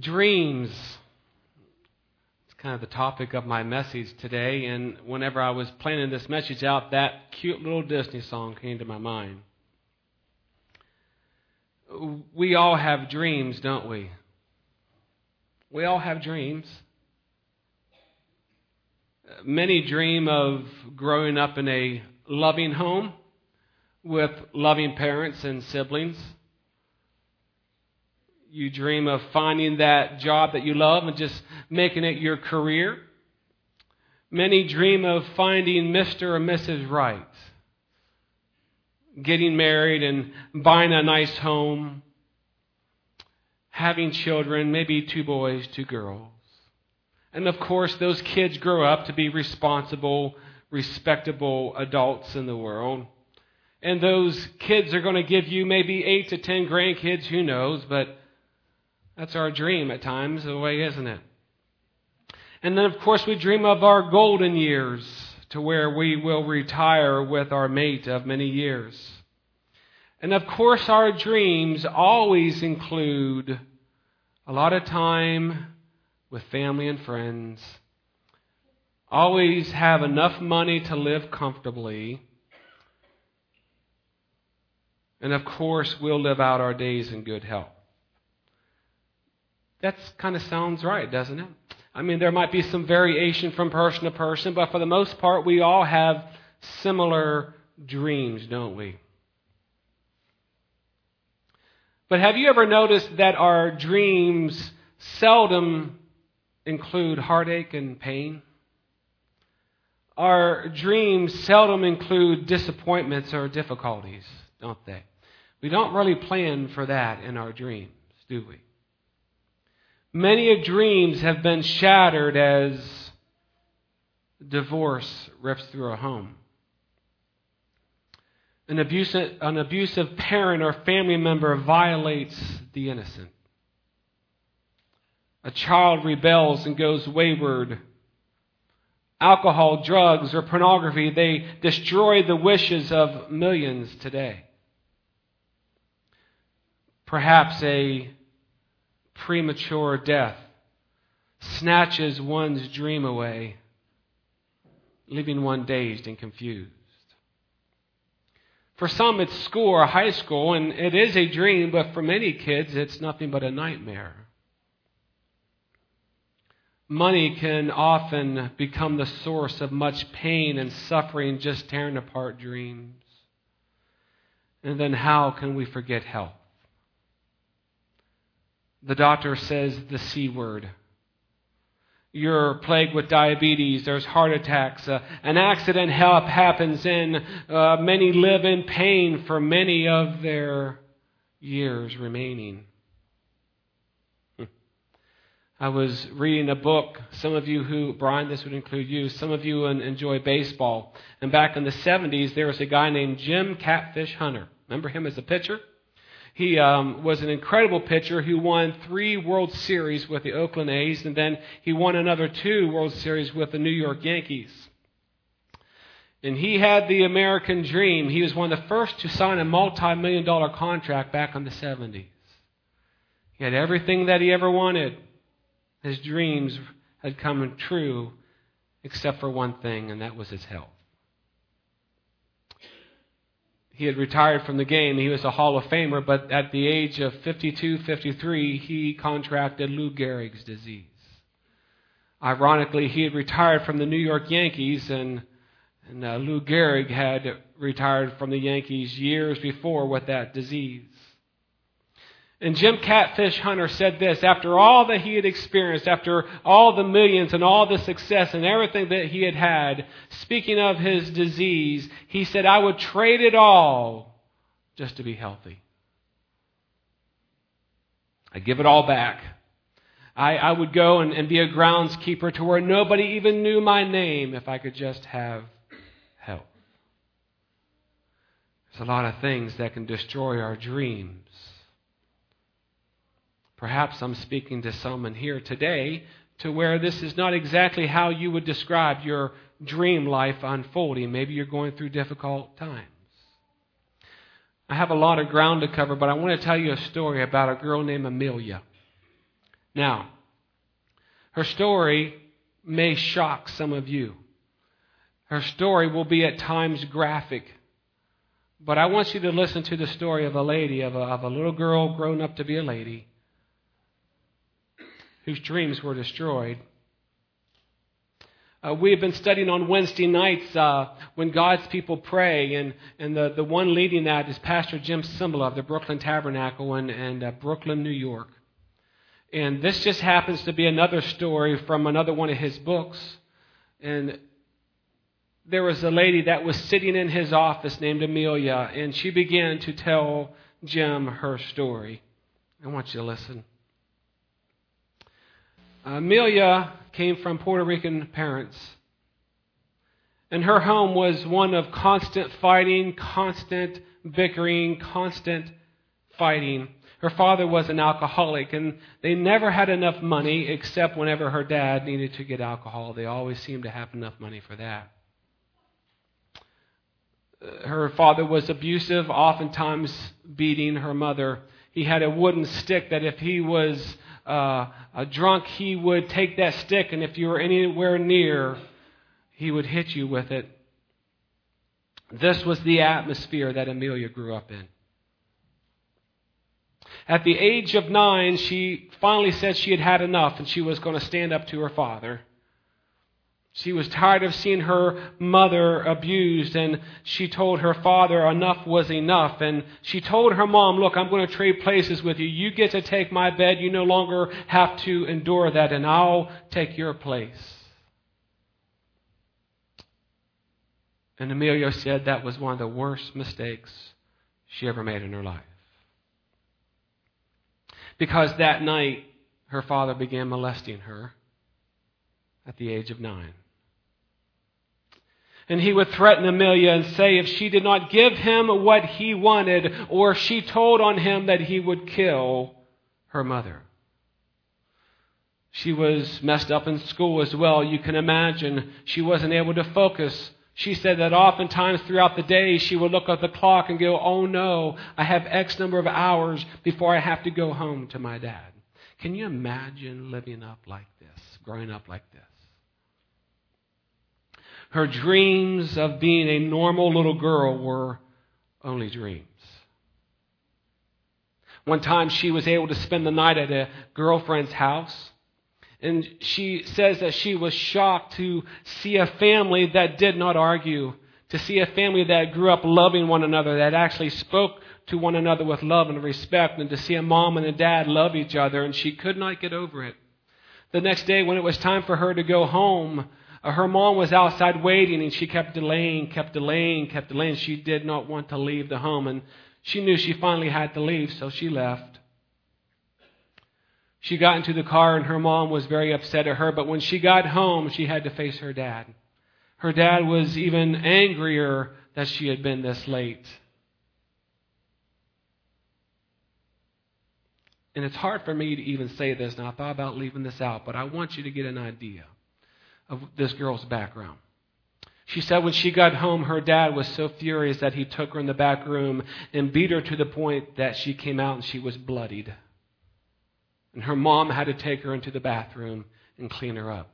Dreams. It's kind of the topic of my message today, and whenever I was planning this message out, that cute little Disney song came to my mind. We all have dreams, don't we? We all have dreams. Many dream of growing up in a loving home with loving parents and siblings you dream of finding that job that you love and just making it your career. Many dream of finding Mr. or Mrs. Right, getting married and buying a nice home, having children, maybe two boys, two girls. And of course, those kids grow up to be responsible, respectable adults in the world. And those kids are going to give you maybe eight to ten grandkids, who knows, but that's our dream at times, the way, isn't it? And then, of course, we dream of our golden years to where we will retire with our mate of many years. And of course, our dreams always include a lot of time with family and friends, always have enough money to live comfortably, and of course, we'll live out our days in good health. That kind of sounds right, doesn't it? I mean, there might be some variation from person to person, but for the most part, we all have similar dreams, don't we? But have you ever noticed that our dreams seldom include heartache and pain? Our dreams seldom include disappointments or difficulties, don't they? We don't really plan for that in our dreams, do we? Many of dreams have been shattered as divorce rips through a home. An abusive, an abusive parent or family member violates the innocent. A child rebels and goes wayward. Alcohol, drugs, or pornography, they destroy the wishes of millions today. Perhaps a premature death snatches one's dream away, leaving one dazed and confused. For some, it's school or high school, and it is a dream, but for many kids, it's nothing but a nightmare. Money can often become the source of much pain and suffering, just tearing apart dreams. And then, how can we forget health? The doctor says the C word. You're plagued with diabetes, there's heart attacks, uh, an accident help happens, and uh, many live in pain for many of their years remaining. I was reading a book. Some of you who, Brian, this would include you, some of you enjoy baseball. And back in the 70s, there was a guy named Jim Catfish Hunter. Remember him as a pitcher? He um, was an incredible pitcher who won three World Series with the Oakland A's, and then he won another two World Series with the New York Yankees. And he had the American dream. He was one of the first to sign a multi million dollar contract back in the 70s. He had everything that he ever wanted. His dreams had come true, except for one thing, and that was his health he had retired from the game. He was a Hall of Famer, but at the age of 52, 53, he contracted Lou Gehrig's disease. Ironically, he had retired from the New York Yankees, and, and uh, Lou Gehrig had retired from the Yankees years before with that disease. And Jim Catfish Hunter said this after all that he had experienced, after all the millions and all the success and everything that he had had, speaking of his disease, he said, I would trade it all just to be healthy. I'd give it all back. I, I would go and, and be a groundskeeper to where nobody even knew my name if I could just have health. There's a lot of things that can destroy our dreams. Perhaps I'm speaking to someone here today to where this is not exactly how you would describe your dream life unfolding. Maybe you're going through difficult times. I have a lot of ground to cover, but I want to tell you a story about a girl named Amelia. Now, her story may shock some of you. Her story will be at times graphic. But I want you to listen to the story of a lady, of a, of a little girl grown up to be a lady, whose dreams were destroyed. Uh, we have been studying on Wednesday nights uh, when God's people pray, and, and the, the one leading that is Pastor Jim Cymbala of the Brooklyn Tabernacle in, in uh, Brooklyn, New York. And this just happens to be another story from another one of his books. And there was a lady that was sitting in his office named Amelia, and she began to tell Jim her story. I want you to listen. Amelia came from Puerto Rican parents. And her home was one of constant fighting, constant bickering, constant fighting. Her father was an alcoholic, and they never had enough money except whenever her dad needed to get alcohol. They always seemed to have enough money for that. Uh, her father was abusive, oftentimes beating her mother. He had a wooden stick that if he was uh, a drunk, he would take that stick, and if you were anywhere near, he would hit you with it. This was the atmosphere that Amelia grew up in. At the age of nine, she finally said she had had enough and she was going to stand up to her father. She was tired of seeing her mother abused, and she told her father enough was enough. And she told her mom, Look, I'm going to trade places with you. You get to take my bed. You no longer have to endure that, and I'll take your place. And Amelia said that was one of the worst mistakes she ever made in her life. Because that night, her father began molesting her at the age of nine. And he would threaten Amelia and say if she did not give him what he wanted, or she told on him that he would kill her mother. She was messed up in school as well. You can imagine she wasn't able to focus. She said that oftentimes throughout the day she would look at the clock and go, Oh no, I have X number of hours before I have to go home to my dad. Can you imagine living up like this, growing up like this? Her dreams of being a normal little girl were only dreams. One time she was able to spend the night at a girlfriend's house. And she says that she was shocked to see a family that did not argue, to see a family that grew up loving one another, that actually spoke to one another with love and respect, and to see a mom and a dad love each other, and she could not get over it. The next day, when it was time for her to go home, Uh, her mom was outside waiting and she kept delaying, kept delaying, kept delaying. She did not want to leave the home and she knew she finally had to leave, so she left. She got into the car and her mom was very upset at her, but when she got home, she had to face her dad. Her dad was even angrier that she had been this late. And it's hard for me to even say this, and I thought about leaving this out, but I want you to get an idea of this girl's background. She said when she got home, her dad was so furious that he took her in the back room and beat her to the point that she came out and she was bloodied. And her mom had to take her into the bathroom and clean her up.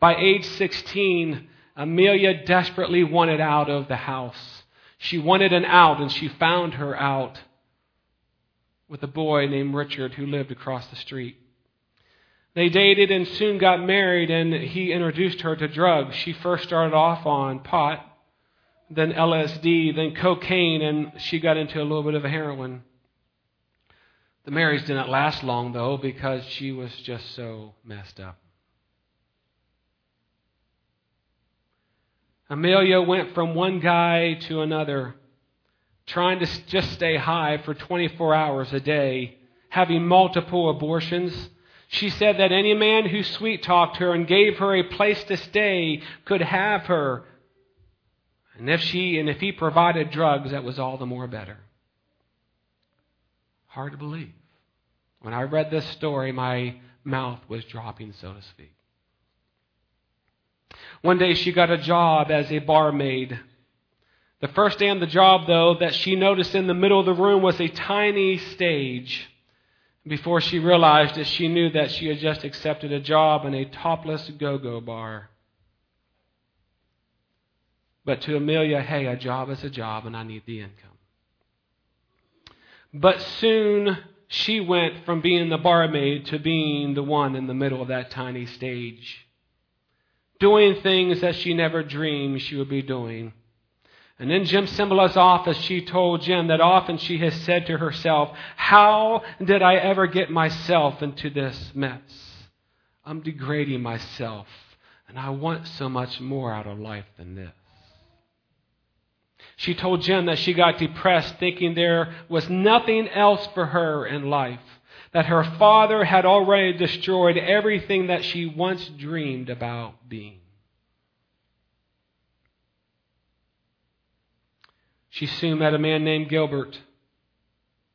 By age 16, Amelia desperately wanted out of the house. She wanted an out, and she found her out with a boy named Richard who lived across the street. They dated and soon got married, and he introduced her to drugs. She first started off on pot, then LSD, then cocaine, and she got into a little bit of heroin. The marriage didn't last long, though, because she was just so messed up. Amelia went from one guy to another, trying to just stay high for 24 hours a day, having multiple abortions she said that any man who sweet talked her and gave her a place to stay could have her. And if she and if he provided drugs, that was all the more better. Hard to believe. When I read this story, my mouth was dropping, so to speak. One day she got a job as a barmaid. The first day on the job, though, that she noticed in the middle of the room was a tiny stage Before she realized it, she knew that she had just accepted a job in a topless go go bar. But to Amelia, hey, a job is a job and I need the income. But soon she went from being the barmaid to being the one in the middle of that tiny stage, doing things that she never dreamed she would be doing. And in Jim Cymbala's office, she told Jim that often she has said to herself, How did I ever get myself into this mess? I'm degrading myself, and I want so much more out of life than this. She told Jim that she got depressed, thinking there was nothing else for her in life, that her father had already destroyed everything that she once dreamed about being. She soon met a man named Gilbert.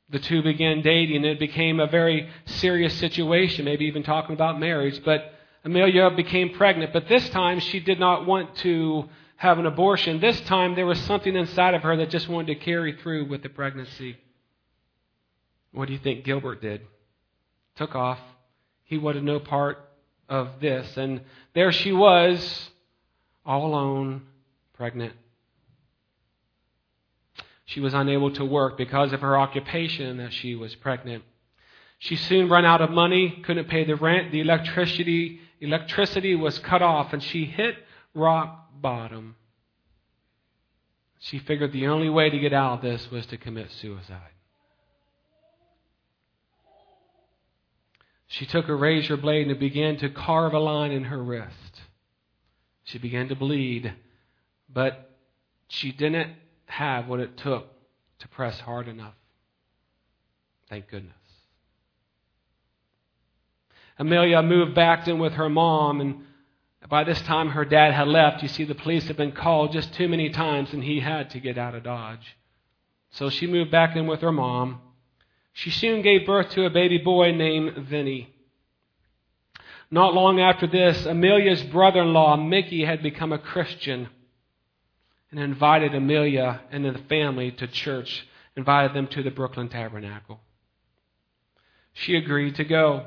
The two began dating, and it became a very serious situation, maybe even talking about marriage. But Amelia became pregnant, but this time she did not want to have an abortion. This time there was something inside of her that just wanted to carry through with the pregnancy. What do you think Gilbert did? Took off. He wanted no part of this. And there she was, all alone, pregnant. She was unable to work because of her occupation that she was pregnant. She soon ran out of money, couldn't pay the rent, the electricity electricity was cut off, and she hit rock bottom. She figured the only way to get out of this was to commit suicide. She took a razor blade and began to carve a line in her wrist. She began to bleed, but she didn't have what it took to press hard enough. Thank goodness. Amelia moved back in with her mom, and by this time her dad had left. You see, the police had been called just too many times, and he had to get out of Dodge. So she moved back in with her mom. She soon gave birth to a baby boy named Vinny. Not long after this, Amelia's brother in law, Mickey, had become a Christian and invited Amelia and the family to church, invited them to the Brooklyn Tabernacle. She agreed to go.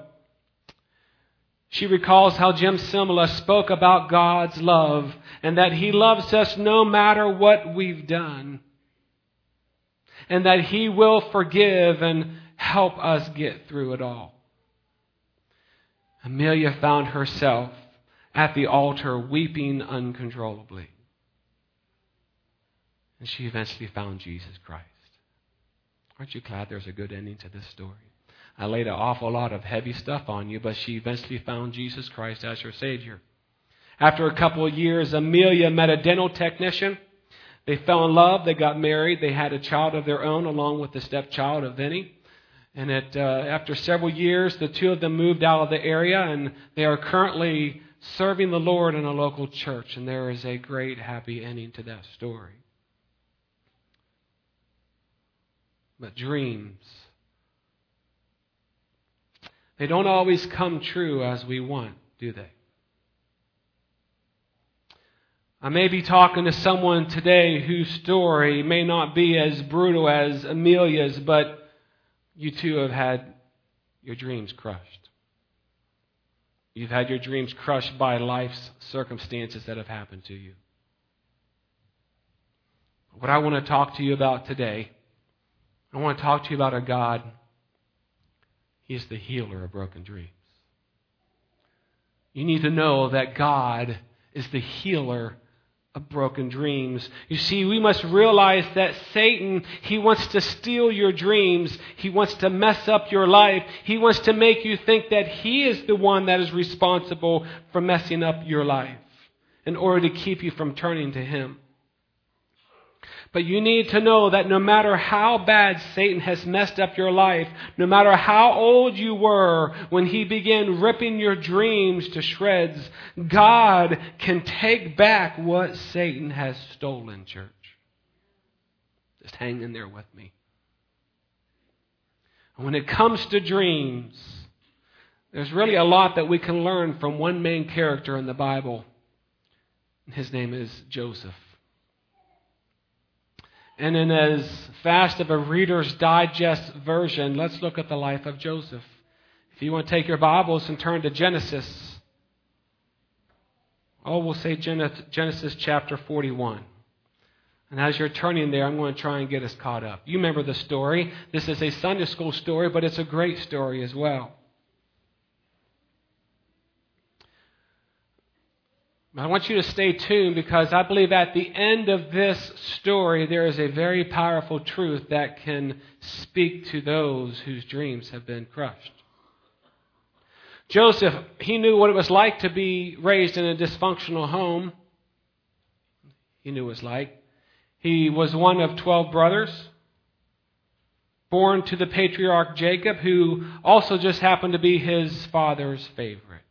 She recalls how Jim Cymbala spoke about God's love and that He loves us no matter what we've done. And that He will forgive and help us get through it all. Amelia found herself at the altar weeping uncontrollably. And she eventually found Jesus Christ. Aren't you glad there's a good ending to this story? I laid an awful lot of heavy stuff on you, but she eventually found Jesus Christ as her Savior. After a couple of years, Amelia met a dental technician. They fell in love. They got married. They had a child of their own, along with the stepchild of Vinny. And uh, after several years, the two of them moved out of the area, and they are currently serving the Lord in a local church. And there is a great happy ending to that story. But dreams. They don't always come true as we want, do they? I may be talking to someone today whose story may not be as brutal as Amelia's, but you too have had your dreams crushed. You've had your dreams crushed by life's circumstances that have happened to you. What I want to talk to you about today I want to talk to you about a God. He is the healer of broken dreams. You need to know that God is the healer of broken dreams. You see, we must realize that Satan, he wants to steal your dreams. He wants to mess up your life. He wants to make you think that he is the one that is responsible for messing up your life in order to keep you from turning to him. But you need to know that no matter how bad Satan has messed up your life, no matter how old you were when he began ripping your dreams to shreds, God can take back what Satan has stolen, church. Just hang in there with me. when it comes to dreams, there's really a lot that we can learn from one main character in the Bible. His name is Joseph. And in as fast of a Reader's Digest version, let's look at the life of Joseph. If you want to take your Bibles and turn to Genesis, oh, we'll say Genesis chapter 41. And as you're turning there, I'm going to try and get us caught up. You remember the story. This is a Sunday school story, but it's a great story as well. I want you to stay tuned because I believe at the end of this story, there is a very powerful truth that can speak to those whose dreams have been crushed. Joseph, he knew what it was like to be raised in a dysfunctional home. He knew what it was like. He was one of 12 brothers, born to the patriarch Jacob, who also just happened to be his father's favorite.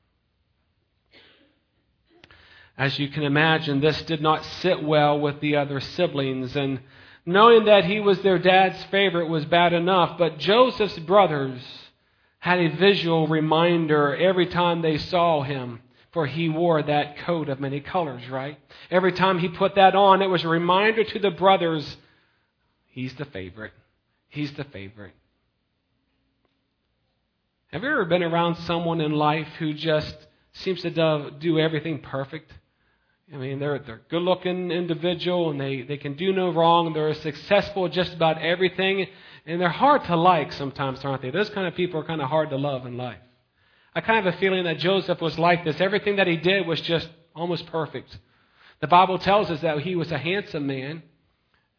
As you can imagine, this did not sit well with the other siblings, and knowing that he was their dad's favorite was bad enough, but Joseph's brothers had a visual reminder every time they saw him, for he wore that coat of many colors, right? Every time he put that on, it was a reminder to the brothers he's the favorite. He's the favorite. Have you ever been around someone in life who just seems to do everything perfect? I mean, they're, they're a good looking individual and they, they can do no wrong. They're successful at just about everything. And they're hard to like sometimes, aren't they? Those kind of people are kind of hard to love in life. I kind of have a feeling that Joseph was like this. Everything that he did was just almost perfect. The Bible tells us that he was a handsome man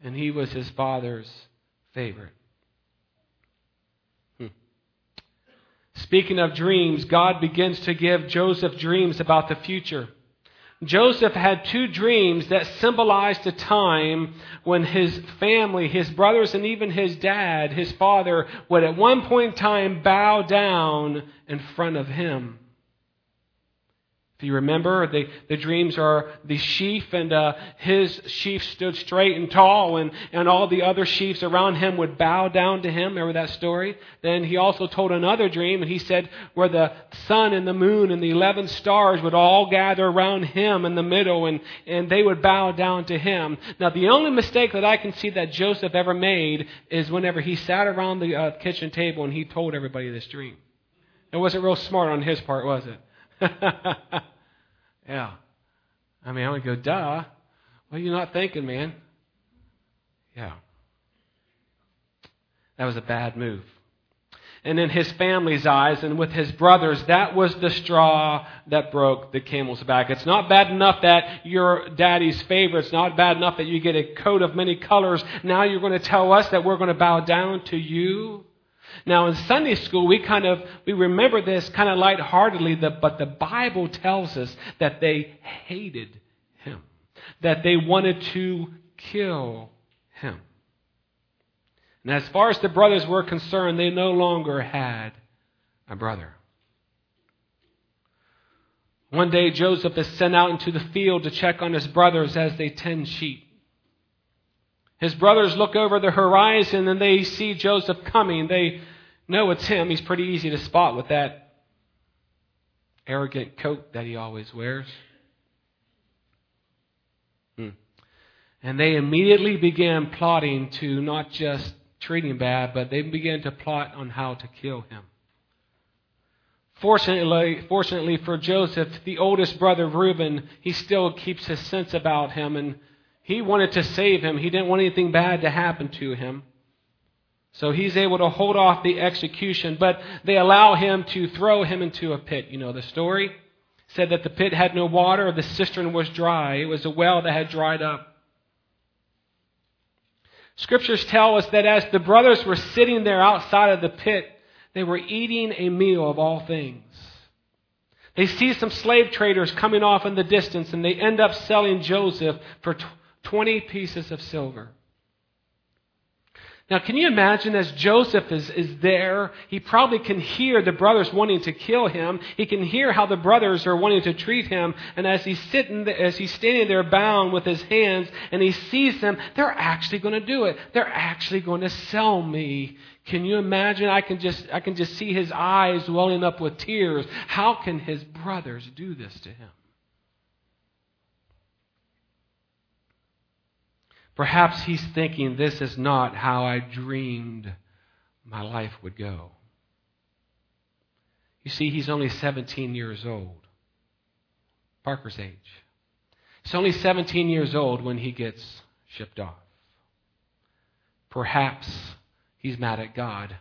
and he was his father's favorite. Hmm. Speaking of dreams, God begins to give Joseph dreams about the future. Joseph had two dreams that symbolized a time when his family, his brothers, and even his dad, his father, would at one point in time bow down in front of him. If you remember, the, the dreams are the sheaf, and uh, his sheaf stood straight and tall, and, and all the other sheaves around him would bow down to him. Remember that story? Then he also told another dream, and he said where the sun and the moon and the eleven stars would all gather around him in the middle, and, and they would bow down to him. Now, the only mistake that I can see that Joseph ever made is whenever he sat around the uh, kitchen table and he told everybody this dream. It wasn't real smart on his part, was it? yeah. I mean, I would go, duh. What are you not thinking, man? Yeah. That was a bad move. And in his family's eyes and with his brothers, that was the straw that broke the camel's back. It's not bad enough that you're daddy's favorite. It's not bad enough that you get a coat of many colors. Now you're going to tell us that we're going to bow down to you? Now, in Sunday school, we kind of we remember this kind of lightheartedly, but the Bible tells us that they hated him, that they wanted to kill him. And as far as the brothers were concerned, they no longer had a brother. One day, Joseph is sent out into the field to check on his brothers as they tend sheep. His brothers look over the horizon and they see Joseph coming. They know it's him. He's pretty easy to spot with that arrogant coat that he always wears. Hmm. And they immediately began plotting to not just treat him bad, but they began to plot on how to kill him. Fortunately, fortunately for Joseph, the oldest brother Reuben, he still keeps his sense about him and he wanted to save him. He didn't want anything bad to happen to him. So he's able to hold off the execution, but they allow him to throw him into a pit. You know the story? said that the pit had no water, the cistern was dry. It was a well that had dried up. Scriptures tell us that as the brothers were sitting there outside of the pit, they were eating a meal of all things. They see some slave traders coming off in the distance, and they end up selling Joseph for 20 pieces of silver. Now, can you imagine as Joseph is, is there, he probably can hear the brothers wanting to kill him. He can hear how the brothers are wanting to treat him. And as he's sitting, as he's standing there bound with his hands and he sees them, they're actually going to do it. They're actually going to sell me. Can you imagine? I can just, I can just see his eyes welling up with tears. How can his brothers do this to him? Perhaps he's thinking, this is not how I dreamed my life would go. You see, he's only 17 years old. Parker's age. He's only 17 years old when he gets shipped off. Perhaps he's mad at God.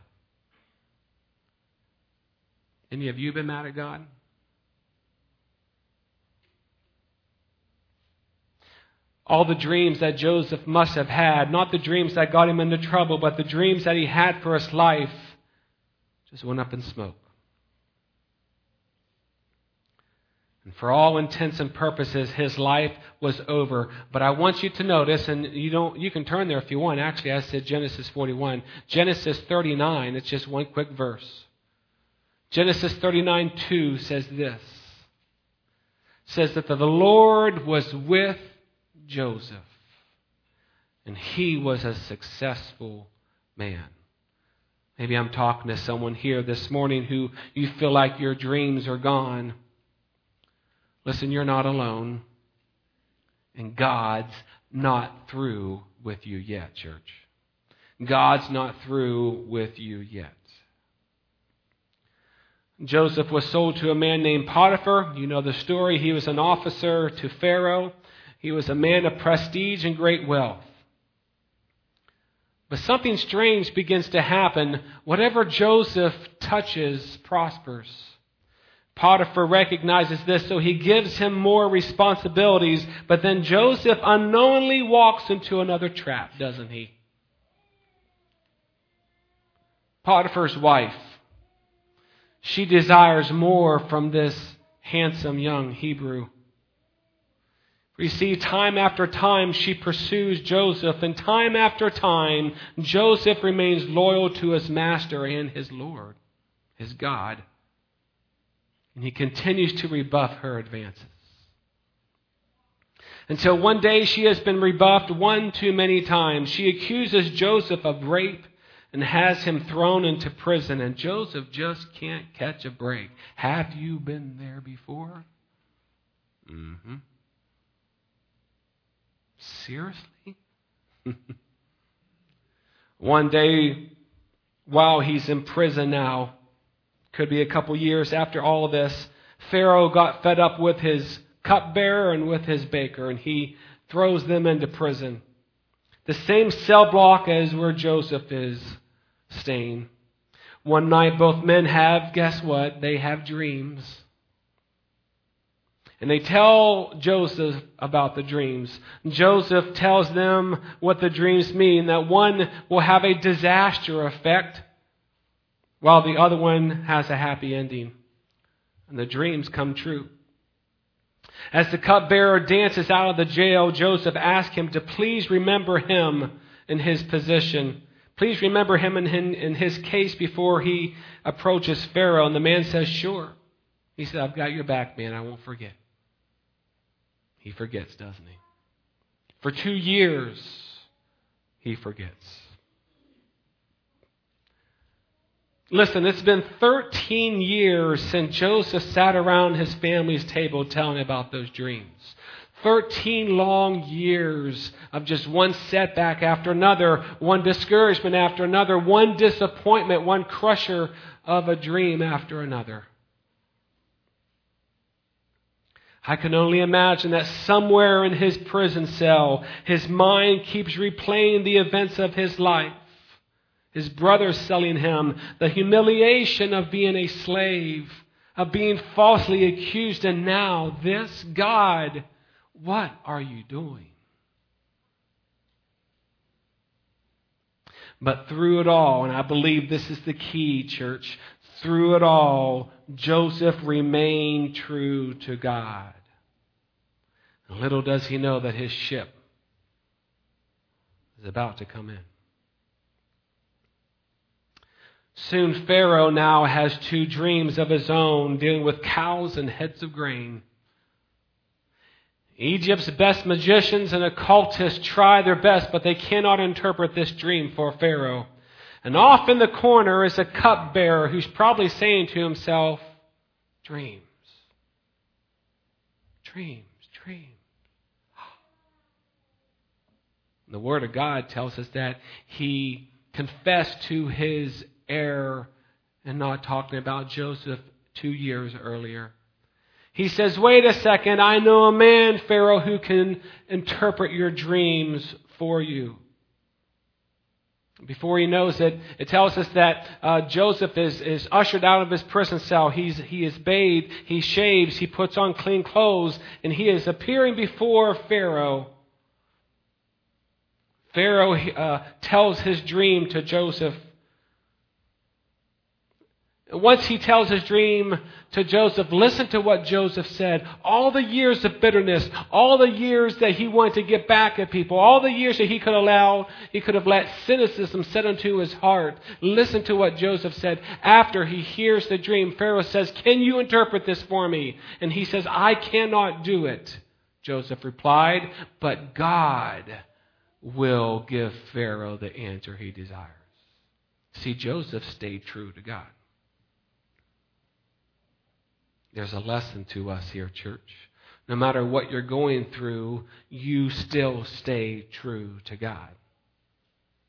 Any of you been mad at God? All the dreams that Joseph must have had, not the dreams that got him into trouble, but the dreams that he had for his life, just went up in smoke. And for all intents and purposes, his life was over. But I want you to notice, and you don't, you can turn there if you want. Actually, I said Genesis 41. Genesis 39, it's just one quick verse. Genesis 39, 2 says this. Says that the Lord was with Joseph, and he was a successful man. Maybe I'm talking to someone here this morning who you feel like your dreams are gone. Listen, you're not alone. And God's not through with you yet, church. God's not through with you yet. Joseph was sold to a man named Potiphar. You know the story. He was an officer to Pharaoh. He was a man of prestige and great wealth. But something strange begins to happen. Whatever Joseph touches prospers. Potiphar recognizes this, so he gives him more responsibilities. But then Joseph unknowingly walks into another trap, doesn't he? Potiphar's wife. She desires more from this handsome young Hebrew. You see, time after time she pursues Joseph, and time after time Joseph remains loyal to his master and his Lord, his God. And he continues to rebuff her advances. Until one day she has been rebuffed one too many times. She accuses Joseph of rape and has him thrown into prison, and Joseph just can't catch a break. Have you been there before? Mm-hmm. Seriously? One day, while he's in prison now, could be a couple years after all of this, Pharaoh got fed up with his cupbearer and with his baker, and he throws them into prison. The same cell block as where Joseph is staying. One night, both men have, guess what? They have dreams. And they tell Joseph about the dreams. Joseph tells them what the dreams mean that one will have a disaster effect while the other one has a happy ending. And the dreams come true. As the cupbearer dances out of the jail, Joseph asks him to please remember him in his position. Please remember him in, his case before he approaches Pharaoh. And the man says, Sure. He said, I've got your back, man. I won't forget. He forgets, doesn't he? For two years, he forgets. Listen, it's been 13 years since Joseph sat around his family's table telling about those dreams. 13 long years of just one setback after another, one discouragement after another, one disappointment, one crusher of a dream after another. I can only imagine that somewhere in his prison cell, his mind keeps replaying the events of his life his brothers selling him, the humiliation of being a slave, of being falsely accused, and now this God, what are you doing? But through it all, and I believe this is the key, church, through it all, Joseph remained true to God. Little does he know that his ship is about to come in. Soon Pharaoh now has two dreams of his own dealing with cows and heads of grain. Egypt's best magicians and occultists try their best, but they cannot interpret this dream for Pharaoh. And off in the corner is a cupbearer who's probably saying to himself, Dreams, dreams, dreams. The Word of God tells us that he confessed to his error and not talking about Joseph two years earlier. He says, Wait a second, I know a man, Pharaoh, who can interpret your dreams for you. Before he knows it, it tells us that uh, Joseph is, is ushered out of his prison cell. He's, he is bathed, he shaves, he puts on clean clothes, and he is appearing before Pharaoh. Pharaoh uh, tells his dream to Joseph. Once he tells his dream to Joseph, listen to what Joseph said. All the years of bitterness, all the years that he wanted to get back at people, all the years that he could allow, he could have let cynicism set into his heart. Listen to what Joseph said. After he hears the dream, Pharaoh says, Can you interpret this for me? And he says, I cannot do it. Joseph replied, But God will give Pharaoh the answer he desires. See, Joseph stayed true to God. There's a lesson to us here, church. No matter what you're going through, you still stay true to God.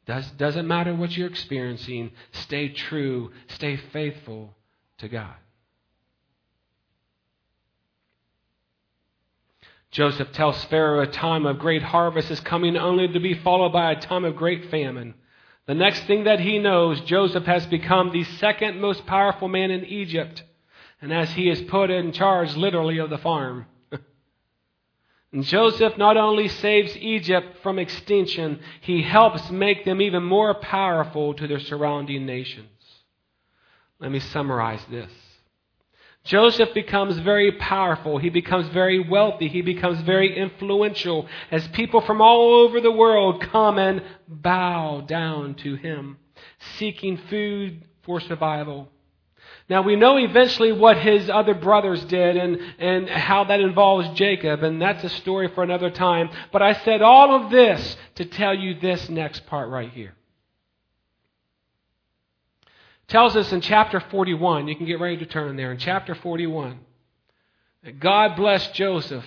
Does, doesn't matter what you're experiencing, stay true, stay faithful to God. Joseph tells Pharaoh a time of great harvest is coming only to be followed by a time of great famine. The next thing that he knows, Joseph has become the second most powerful man in Egypt and as he is put in charge literally of the farm. and Joseph not only saves Egypt from extinction, he helps make them even more powerful to their surrounding nations. Let me summarize this. Joseph becomes very powerful. He becomes very wealthy. He becomes very influential as people from all over the world come and bow down to him, seeking food for survival. Now we know eventually what his other brothers did and, and how that involves Jacob, and that's a story for another time. But I said all of this to tell you this next part right here. Tells us in chapter 41, you can get ready to turn there, in chapter 41, that God blessed Joseph,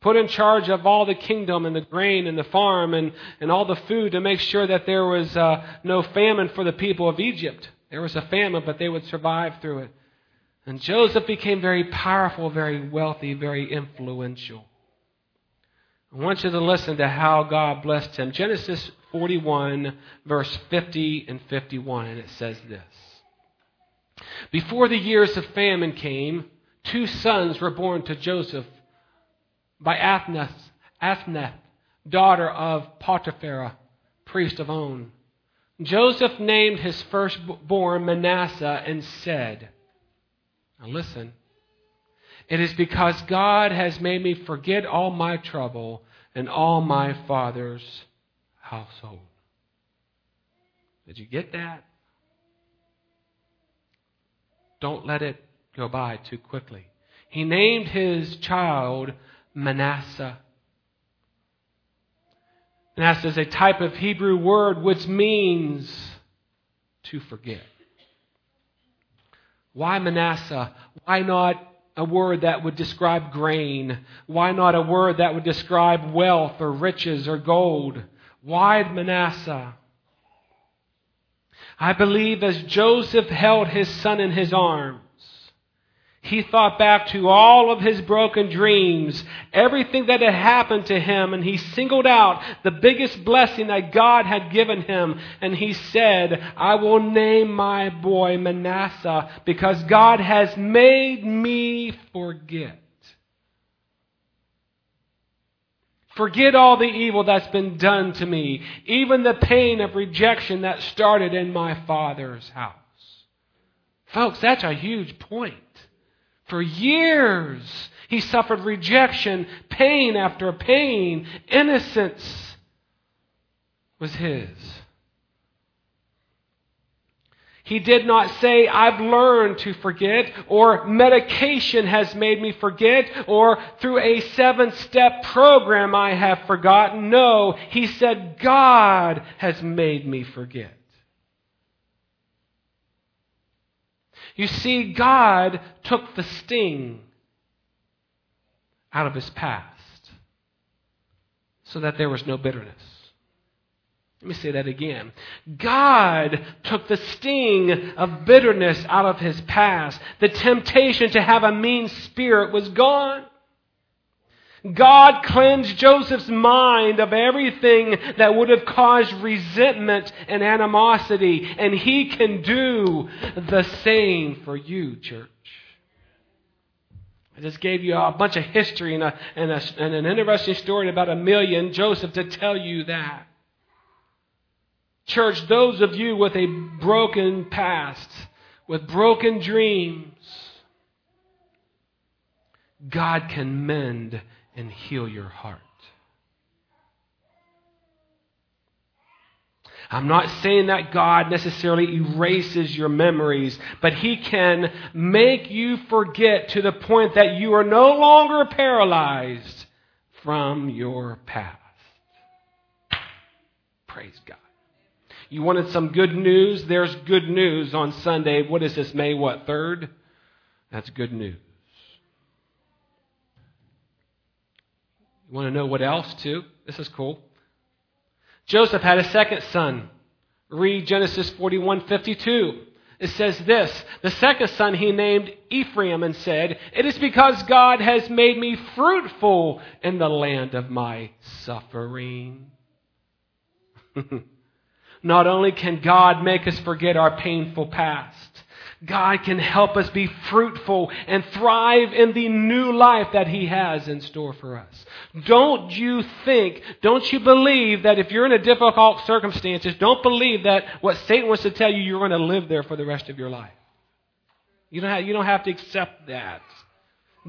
put in charge of all the kingdom and the grain and the farm and, and all the food to make sure that there was uh, no famine for the people of Egypt. There was a famine, but they would survive through it. And Joseph became very powerful, very wealthy, very influential. I want you to listen to how God blessed him. Genesis 41, verse 50 and 51, and it says this. Before the years of famine came, two sons were born to Joseph by Athnath, Athnath daughter of Potiphar, priest of On. Joseph named his firstborn Manasseh and said, Now listen, it is because God has made me forget all my trouble and all my father's household. Did you get that? Don't let it go by too quickly. He named his child Manasseh Manasseh is a type of Hebrew word which means to forget. Why Manasseh? Why not a word that would describe grain? Why not a word that would describe wealth or riches or gold? Why Manasseh? I believe as Joseph held his son in his arms, he thought back to all of his broken dreams, everything that had happened to him, and he singled out the biggest blessing that God had given him. And he said, I will name my boy Manasseh because God has made me forget. Forget all the evil that's been done to me, even the pain of rejection that started in my father's house. Folks, that's a huge point. For years, he suffered rejection, pain after pain. Innocence was his. He did not say, I've learned to forget, or medication has made me forget, or through a seven step program I have forgotten. No, he said, God has made me forget. You see, God took the sting out of his past so that there was no bitterness. Let me say that again. God took the sting of bitterness out of his past. The temptation to have a mean spirit was gone. God cleansed Joseph's mind of everything that would have caused resentment and animosity, and he can do the same for you, church. I just gave you a bunch of history and, a, and, a, and an interesting story about Amelia and Joseph to tell you that. Church, those of you with a broken past, with broken dreams, God can mend and heal your heart. I'm not saying that God necessarily erases your memories, but He can make you forget to the point that you are no longer paralyzed from your past. Praise God. You wanted some good news? There's good news on Sunday. What is this, May what, 3rd? That's good news. You want to know what else, too? This is cool. Joseph had a second son. Read Genesis 41 52. It says this The second son he named Ephraim and said, It is because God has made me fruitful in the land of my suffering. Not only can God make us forget our painful past, God can help us be fruitful and thrive in the new life that He has in store for us. Don't you think, don't you believe that if you're in a difficult circumstances, don't believe that what Satan wants to tell you, you're going to live there for the rest of your life. You don't have, you don't have to accept that.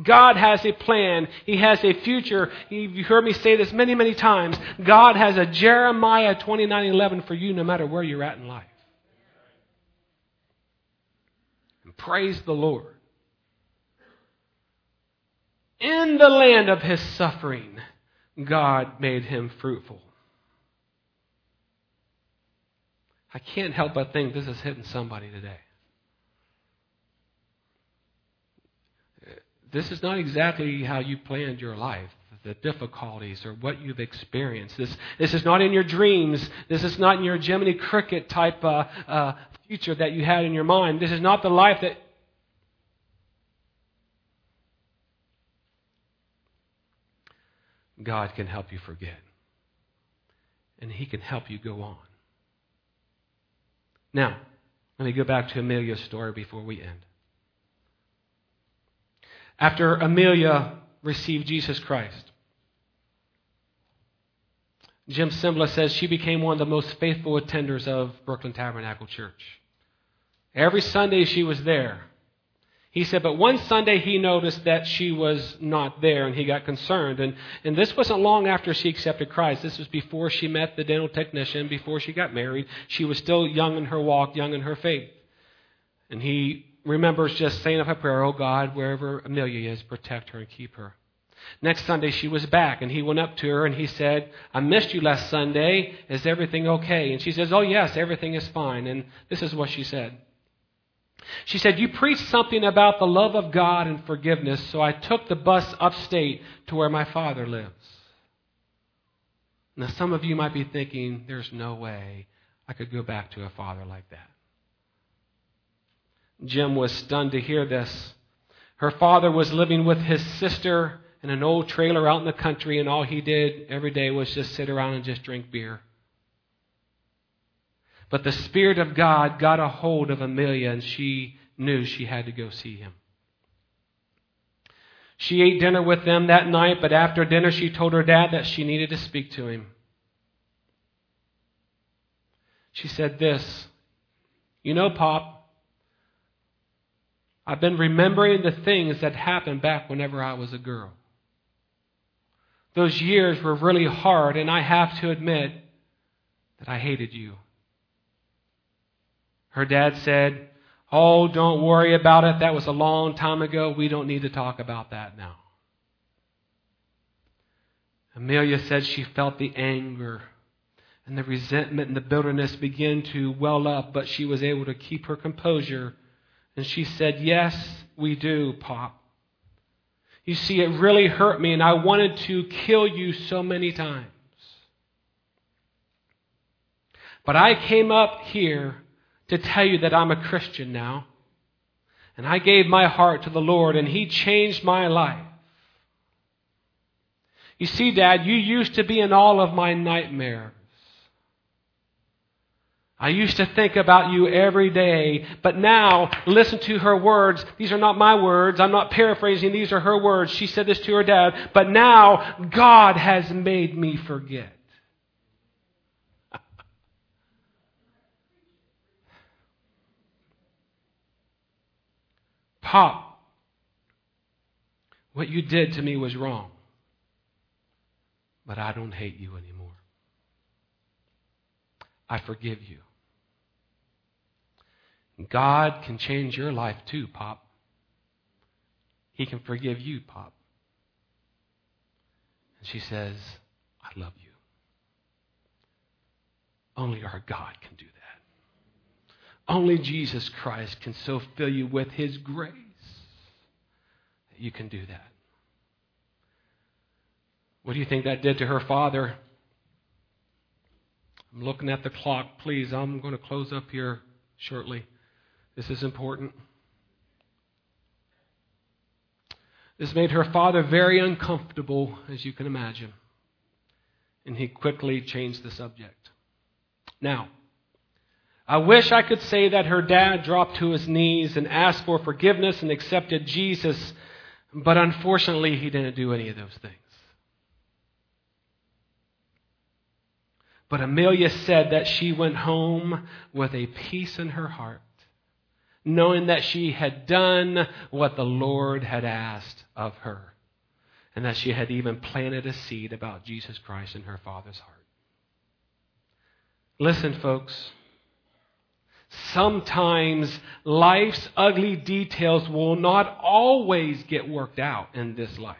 God has a plan. He has a future. You've heard me say this many, many times. God has a Jeremiah 29:11 for you no matter where you're at in life. And praise the Lord. In the land of his suffering, God made him fruitful. I can't help but think this is hitting somebody today. This is not exactly how you planned your life, the difficulties or what you've experienced. This, this is not in your dreams. This is not in your Jiminy Cricket type uh, uh, future that you had in your mind. This is not the life that. God can help you forget. And He can help you go on. Now, let me go back to Amelia's story before we end. After Amelia received Jesus Christ, Jim Cymbala says she became one of the most faithful attenders of Brooklyn Tabernacle Church. Every Sunday she was there. He said, but one Sunday he noticed that she was not there and he got concerned. And, and this wasn't long after she accepted Christ. This was before she met the dental technician, before she got married. She was still young in her walk, young in her faith. And he remembers just saying up a prayer, Oh God, wherever Amelia is, protect her and keep her. Next Sunday she was back and he went up to her and he said, I missed you last Sunday. Is everything okay? And she says, Oh yes, everything is fine. And this is what she said. She said, You preached something about the love of God and forgiveness, so I took the bus upstate to where my father lives. Now, some of you might be thinking, There's no way I could go back to a father like that. Jim was stunned to hear this. Her father was living with his sister in an old trailer out in the country, and all he did every day was just sit around and just drink beer. But the Spirit of God got a hold of Amelia, and she knew she had to go see him. She ate dinner with them that night, but after dinner, she told her dad that she needed to speak to him. She said this You know, Pop, I've been remembering the things that happened back whenever I was a girl. Those years were really hard, and I have to admit that I hated you. Her dad said, Oh, don't worry about it. That was a long time ago. We don't need to talk about that now. Amelia said she felt the anger and the resentment and the bitterness begin to well up, but she was able to keep her composure. And she said, Yes, we do, Pop. You see, it really hurt me, and I wanted to kill you so many times. But I came up here to tell you that I'm a Christian now. And I gave my heart to the Lord, and He changed my life. You see, Dad, you used to be in all of my nightmares. I used to think about you every day, but now listen to her words. These are not my words. I'm not paraphrasing. These are her words. She said this to her dad, but now God has made me forget. Pop, what you did to me was wrong, but I don't hate you anymore. I forgive you. God can change your life too, Pop. He can forgive you, Pop. And she says, I love you. Only our God can do that. Only Jesus Christ can so fill you with His grace that you can do that. What do you think that did to her father? I'm looking at the clock. Please, I'm going to close up here shortly. This is important. This made her father very uncomfortable, as you can imagine. And he quickly changed the subject. Now, I wish I could say that her dad dropped to his knees and asked for forgiveness and accepted Jesus, but unfortunately, he didn't do any of those things. But Amelia said that she went home with a peace in her heart knowing that she had done what the Lord had asked of her, and that she had even planted a seed about Jesus Christ in her father's heart. Listen, folks. Sometimes life's ugly details will not always get worked out in this life.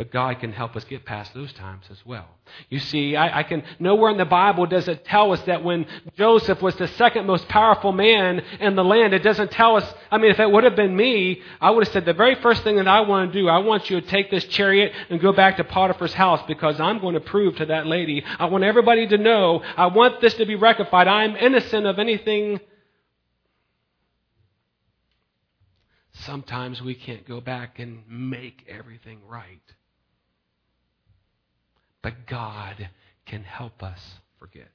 But God can help us get past those times as well. You see, I, I, can nowhere in the Bible does it tell us that when Joseph was the second most powerful man in the land, it doesn't tell us. I mean, if it would have been me, I would have said the very first thing that I want to do, I want you to take this chariot and go back to Potiphar's house because I'm going to prove to that lady. I want everybody to know. I want this to be rectified. I'm innocent of anything. Sometimes we can't go back and make everything right. But God can help us forget.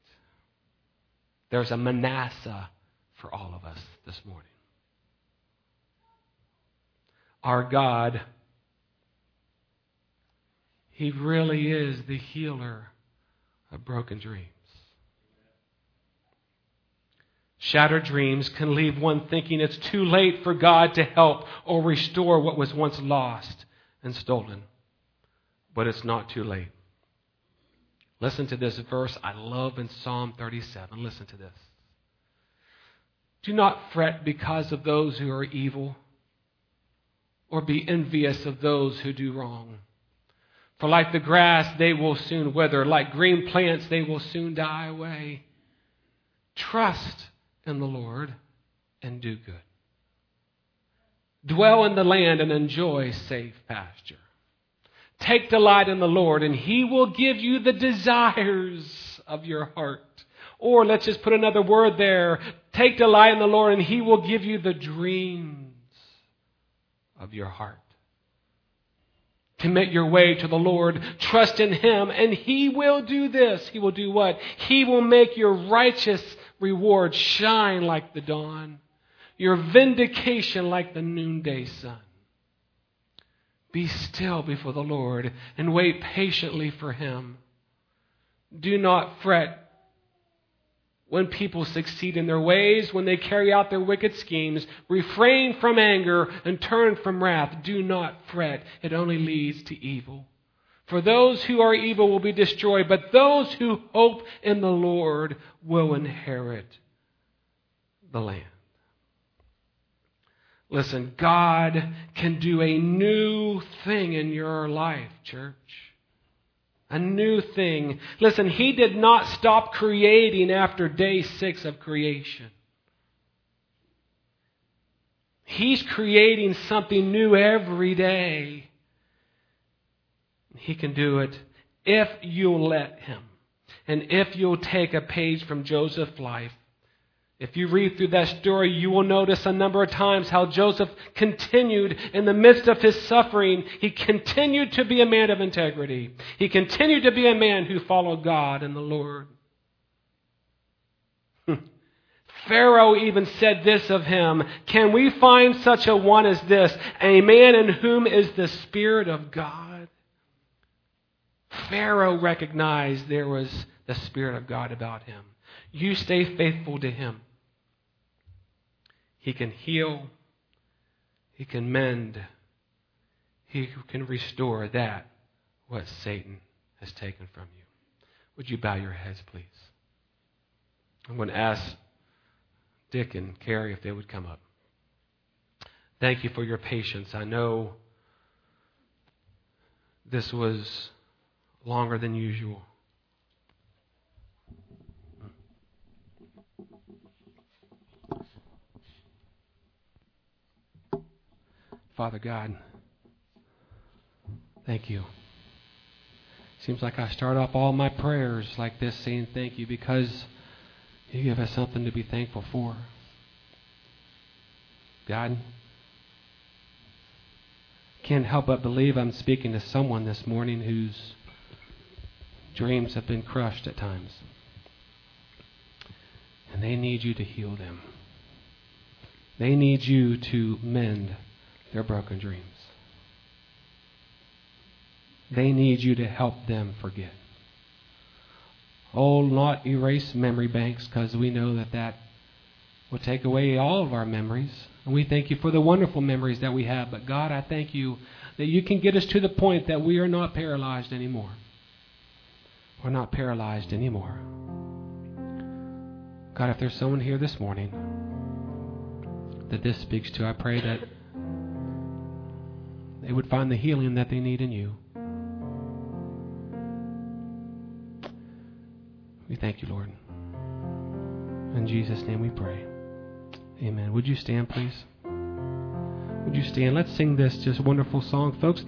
There's a Manasseh for all of us this morning. Our God, He really is the healer of broken dreams. Shattered dreams can leave one thinking it's too late for God to help or restore what was once lost and stolen. But it's not too late. Listen to this verse I love in Psalm 37. Listen to this. Do not fret because of those who are evil, or be envious of those who do wrong. For like the grass, they will soon wither. Like green plants, they will soon die away. Trust in the Lord and do good. Dwell in the land and enjoy safe pasture. Take delight in the Lord, and He will give you the desires of your heart. Or let's just put another word there. Take delight in the Lord, and He will give you the dreams of your heart. Commit your way to the Lord. Trust in Him, and He will do this. He will do what? He will make your righteous reward shine like the dawn, your vindication like the noonday sun. Be still before the Lord and wait patiently for Him. Do not fret when people succeed in their ways, when they carry out their wicked schemes. Refrain from anger and turn from wrath. Do not fret, it only leads to evil. For those who are evil will be destroyed, but those who hope in the Lord will inherit the land. Listen, God can do a new thing in your life, church. A new thing. Listen, He did not stop creating after day six of creation. He's creating something new every day. He can do it if you'll let Him. And if you'll take a page from Joseph's life, if you read through that story, you will notice a number of times how Joseph continued in the midst of his suffering. He continued to be a man of integrity. He continued to be a man who followed God and the Lord. Pharaoh even said this of him Can we find such a one as this, a man in whom is the Spirit of God? Pharaoh recognized there was the Spirit of God about him. You stay faithful to him. He can heal, he can mend, he can restore that what Satan has taken from you. Would you bow your heads, please? I'm going to ask Dick and Carrie if they would come up. Thank you for your patience. I know this was longer than usual. Father God, thank you. Seems like I start off all my prayers like this saying thank you because you give us something to be thankful for. God, can't help but believe I'm speaking to someone this morning whose dreams have been crushed at times. And they need you to heal them. They need you to mend their broken dreams. They need you to help them forget. Oh, not erase memory banks because we know that that will take away all of our memories. And we thank you for the wonderful memories that we have. But God, I thank you that you can get us to the point that we are not paralyzed anymore. We're not paralyzed anymore. God, if there's someone here this morning that this speaks to, I pray that they would find the healing that they need in you. We thank you, Lord. In Jesus' name we pray. Amen. Would you stand, please? Would you stand? Let's sing this just wonderful song. Folks,